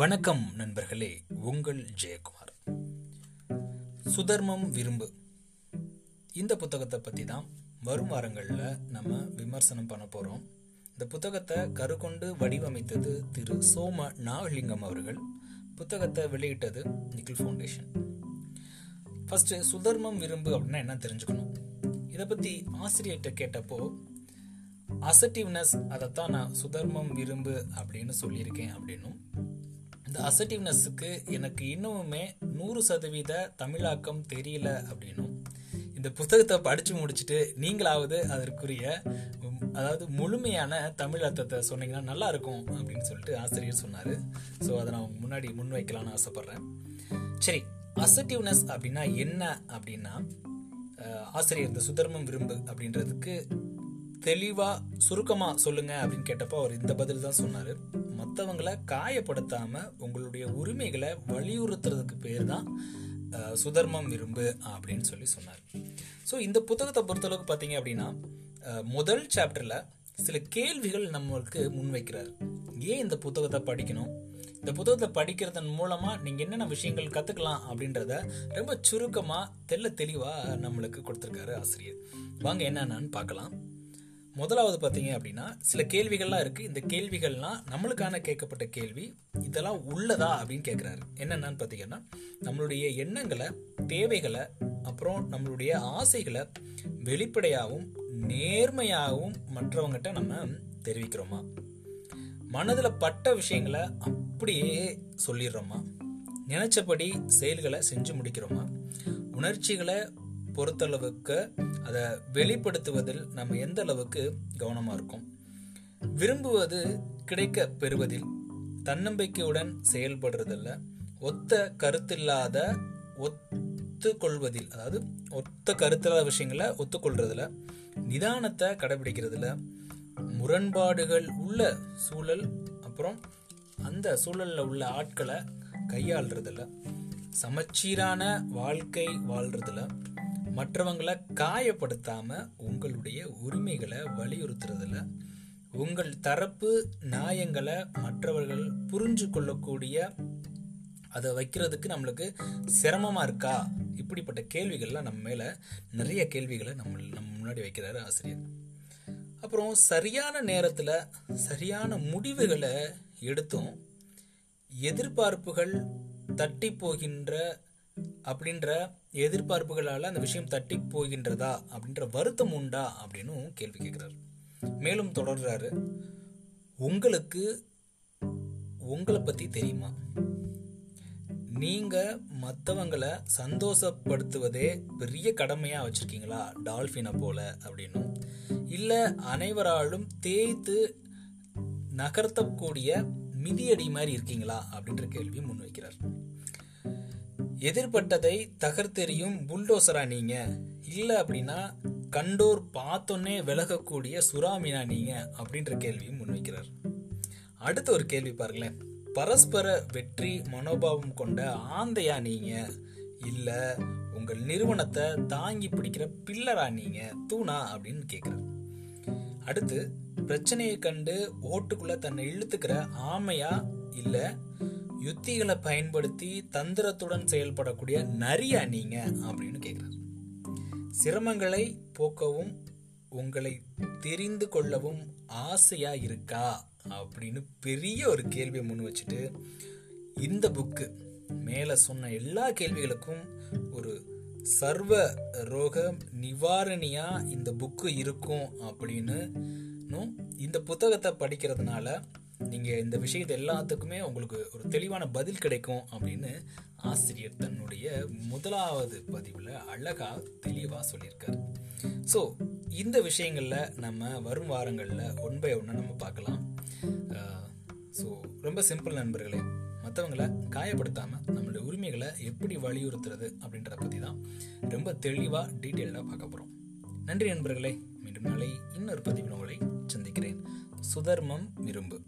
வணக்கம் நண்பர்களே உங்கள் ஜெயக்குமார். சுதர்மம் விரும்பு. இந்த புத்தகத்தை பற்றி தான் வரும் வாரங்களில் நம்ம விமர்சனம் பண்ண போகிறோம் இந்த புத்தகத்தை கருக்கொண்டு வடிவமைத்தது திரு சோம நாகலிங்கம் அவர்கள். புத்தகத்தை வெளியிட்டது நிக்கில் ஃபவுண்டேஷன். ஃபர்ஸ்ட் சுதர்மம் விரும்பு அப்படின்னா என்ன தெரிஞ்சுக்கணும்? இதை பற்றி ஆசிரியர்கிட்ட கேட்டப்போ அசட்டிவ்னஸ் அதைத்தான் நான் சுதர்மம் விரும்பு அப்படின்னு சொல்லியிருக்கேன் அப்படின்னும் இந்த அசட்டிவ்னஸுக்கு எனக்கு இன்னமுமே நூறு சதவீத தமிழாக்கம் தெரியல அப்படின்னும். இந்த புத்தகத்தை படித்து முடிச்சுட்டு நீங்களாவது அதற்குரிய அதாவது முழுமையான தமிழ் அர்த்தத்தை சொன்னீங்கன்னா நல்லா இருக்கும் அப்படின்னு சொல்லிட்டு ஆசிரியர் சொன்னார். ஸோ அதை நான் முன்னாடி முன்வைக்கலாம்னு ஆசைப்பட்றேன். சரி அசட்டிவ்னஸ் அப்படின்னா என்ன அப்படின்னா ஆசிரியர் இந்த சுதர்மம் விரும்பு அப்படின்றதுக்கு தெளிவாக சுருக்கமாக சொல்லுங்க அப்படின்னு கேட்டப்போ அவர் இந்த பதில் தான் சொன்னார். மற்றவங்களை காயப்படுத்தாம உங்களுடைய உரிமைகளை வலியுறுத்துறதுக்கு பேர் தான் சுதர்மம் விரும்பு அப்படின்னு சொல்லி சொன்னார். ஸோ இந்த புத்தகத்தை பொறுத்தளவுக்கு பார்த்தீங்க அப்படின்னா முதல் சாப்டரில் சில கேள்விகள் நம்மளுக்கு முன்வைக்கிறார். ஏன் இந்த புத்தகத்தை படிக்கணும்? இந்த புத்தகத்தை படிக்கிறதன் மூலமாக நீங்கள் என்னென்ன விஷயங்கள் கற்றுக்கலாம் அப்படின்றத ரொம்ப சுருக்கமாக தெள்ள தெளிவாக நம்மளுக்கு கொடுத்துருக்காரு ஆசிரியர். வாங்க என்னென்னு பார்க்கலாம். முதலாவது பார்த்தீங்க அப்படின்னா சில கேள்விகள்லாம் இருக்குது இந்த கேள்விகள்லாம் நம்மளுக்கான கேட்கப்பட்ட கேள்வி இதெல்லாம் உள்ளதா அப்படின்னு கேட்குறாரு என்னென்னு பார்த்தீங்கன்னா நம்மளுடைய எண்ணங்களை தேவைகளை அப்புறம் நம்மளுடைய ஆசைகளை வெளிப்படையாகவும் நேர்மையாகவும் மற்றவங்ககிட்ட நம்ம தெரிவிக்கிறோமா? மனதில் பட்ட விஷயங்களை அப்படியே சொல்லிடுறோமா? நினச்சபடி செயல்களை செஞ்சு முடிக்கிறோமா? உணர்ச்சிகளை பொறுத்தளவுக்கு அதை வெளிப்படுத்துவதில் நம்ம எந்த அளவுக்கு கவனமாக இருக்கோம்? விரும்புவது கிடைக்க பெறுவதில் தன்னம்பிக்கையுடன் செயல்படுறதில்ல. ஒத்த கருத்தில்லாத ஒத்துக்கொள்வதில் அதாவது ஒத்த கருத்தில்லாத விஷயங்களை ஒத்துக்கொள்றதில்ல. நிதானத்தை கடைபிடிக்கிறதுல முரண்பாடுகள் உள்ள சூழல் அப்புறம் அந்த சூழலில் உள்ள ஆட்களை கையாளுறதில்ல. சமச்சீரான வாழ்க்கை வாழ்றதுல மற்றவங்களை காயப்படுத்தாம உங்களுடைய உரிமைகளை வலியுறுத்துறதுல உங்கள் தரப்பு நியாயங்களை மற்றவர்கள் புரிஞ்சு கொள்ளக்கூடிய அதை வைக்கிறதுக்கு நம்மளுக்கு சிரமமா இருக்கா? இப்படிப்பட்ட கேள்விகள்லாம் நம்ம மேல நிறைய கேள்விகளை நம்ம நம்ம முன்னாடி வைக்கிறாரு ஆசிரியர். அப்புறம் சரியான நேரத்துல சரியான முடிவுகளை எடுத்தும் எதிர்பார்ப்புகள் தட்டி போகின்ற அப்படின்ற எதிர்பார்ப்புகளால் அந்த விஷயம் தட்டி போகின்றதா அப்படின்ற வருத்தம் உண்டா அப்படின்னு கேள்வி கேட்குறாரு. மேலும் தொடர்றாரு உங்களுக்கு உங்களை பற்றி தெரியுமா? நீங்கள் மற்றவங்களை சந்தோஷப்படுத்துவதே பெரிய கடமையாக வச்சுருக்கீங்களா டால்ஃபினை போல? அப்படின்னும் இல்லை அனைவராலும் தேய்த்து நகர்த்தக்கூடிய மிதியடி மாதிரி இருக்கீங்களா? அப்படின்ற கேள்வி முன்வைக்கிறார் எதிர்பட்டதை தகர்த்தெறியும் புல்டோசரா நீங்க. இல்ல அப்படின்னா கண்டோர் பார்த்தோன்னே விலகக்கூடிய சுறாமினா நீங்க அப்படின்ற கேள்வியும் முன்வைக்கிறார். அடுத்த ஒரு கேள்வி பாருங்களேன். பரஸ்பர வெற்றி மனோபாவம் கொண்ட ஆந்தையா நீங்க? இல்ல உங்கள் நிறுவனத்தை தாங்கி பிடிக்கிற பில்லரா நீங்க? தூணா? அப்படின்னு கேட்குறாரு அடுத்து பிரச்சனையை கண்டு ஓட்டுக்குள்ள தன்னை இழுத்துக்கிற ஆமையா இல்லை யுத்திகளை பயன்படுத்தி தந்திரத்துடன் செயல்படக்கூடிய நரியா நீங்க? அப்படின்னு கேட்குறாரு சிரமங்களை போக்கவும் உங்களை தெரிந்து கொள்ளவும் ஆசையா இருக்கா? அப்படின்னு பெரிய ஒரு கேள்வியை முன் வச்சுட்டு இந்த புக்கு மேல சொன்ன எல்லா கேள்விகளுக்கும் ஒரு சர்வ ரோக நிவாரணியா இந்த புக்கு இருக்கும் அப்படின்னு இந்த புத்தகத்தை படிக்கிறதுனால நீங்கள் இந்த விஷயத்தை எல்லாத்துக்குமே உங்களுக்கு ஒரு தெளிவான பதில் கிடைக்கும் அப்படின்னு ஆசிரியர் தன்னுடைய முதலாவது பதிவில் அழகாக தெளிவாக சொல்லியிருக்காரு. ஸோ இந்த விஷயங்களில் நம்ம வரும் வாரங்களில் ஒன் பை ஒன்று நம்ம பார்க்கலாம். ஸோ ரொம்ப சிம்பிள் நண்பர்களே மற்றவங்களை காயப்படுத்தாமல் நம்மளுடைய உரிமைகளை எப்படி வலியுறுத்துறது அப்படின்றத பற்றி தான் ரொம்ப தெளிவாக டீட்டெயில்டாக பார்க்க போகிறோம் நன்றி நண்பர்களே மீண்டும் நாளை இன்னொரு பதிவில் உங்களை சந்திக்கிறேன். சுதர்மம் விரும்பு.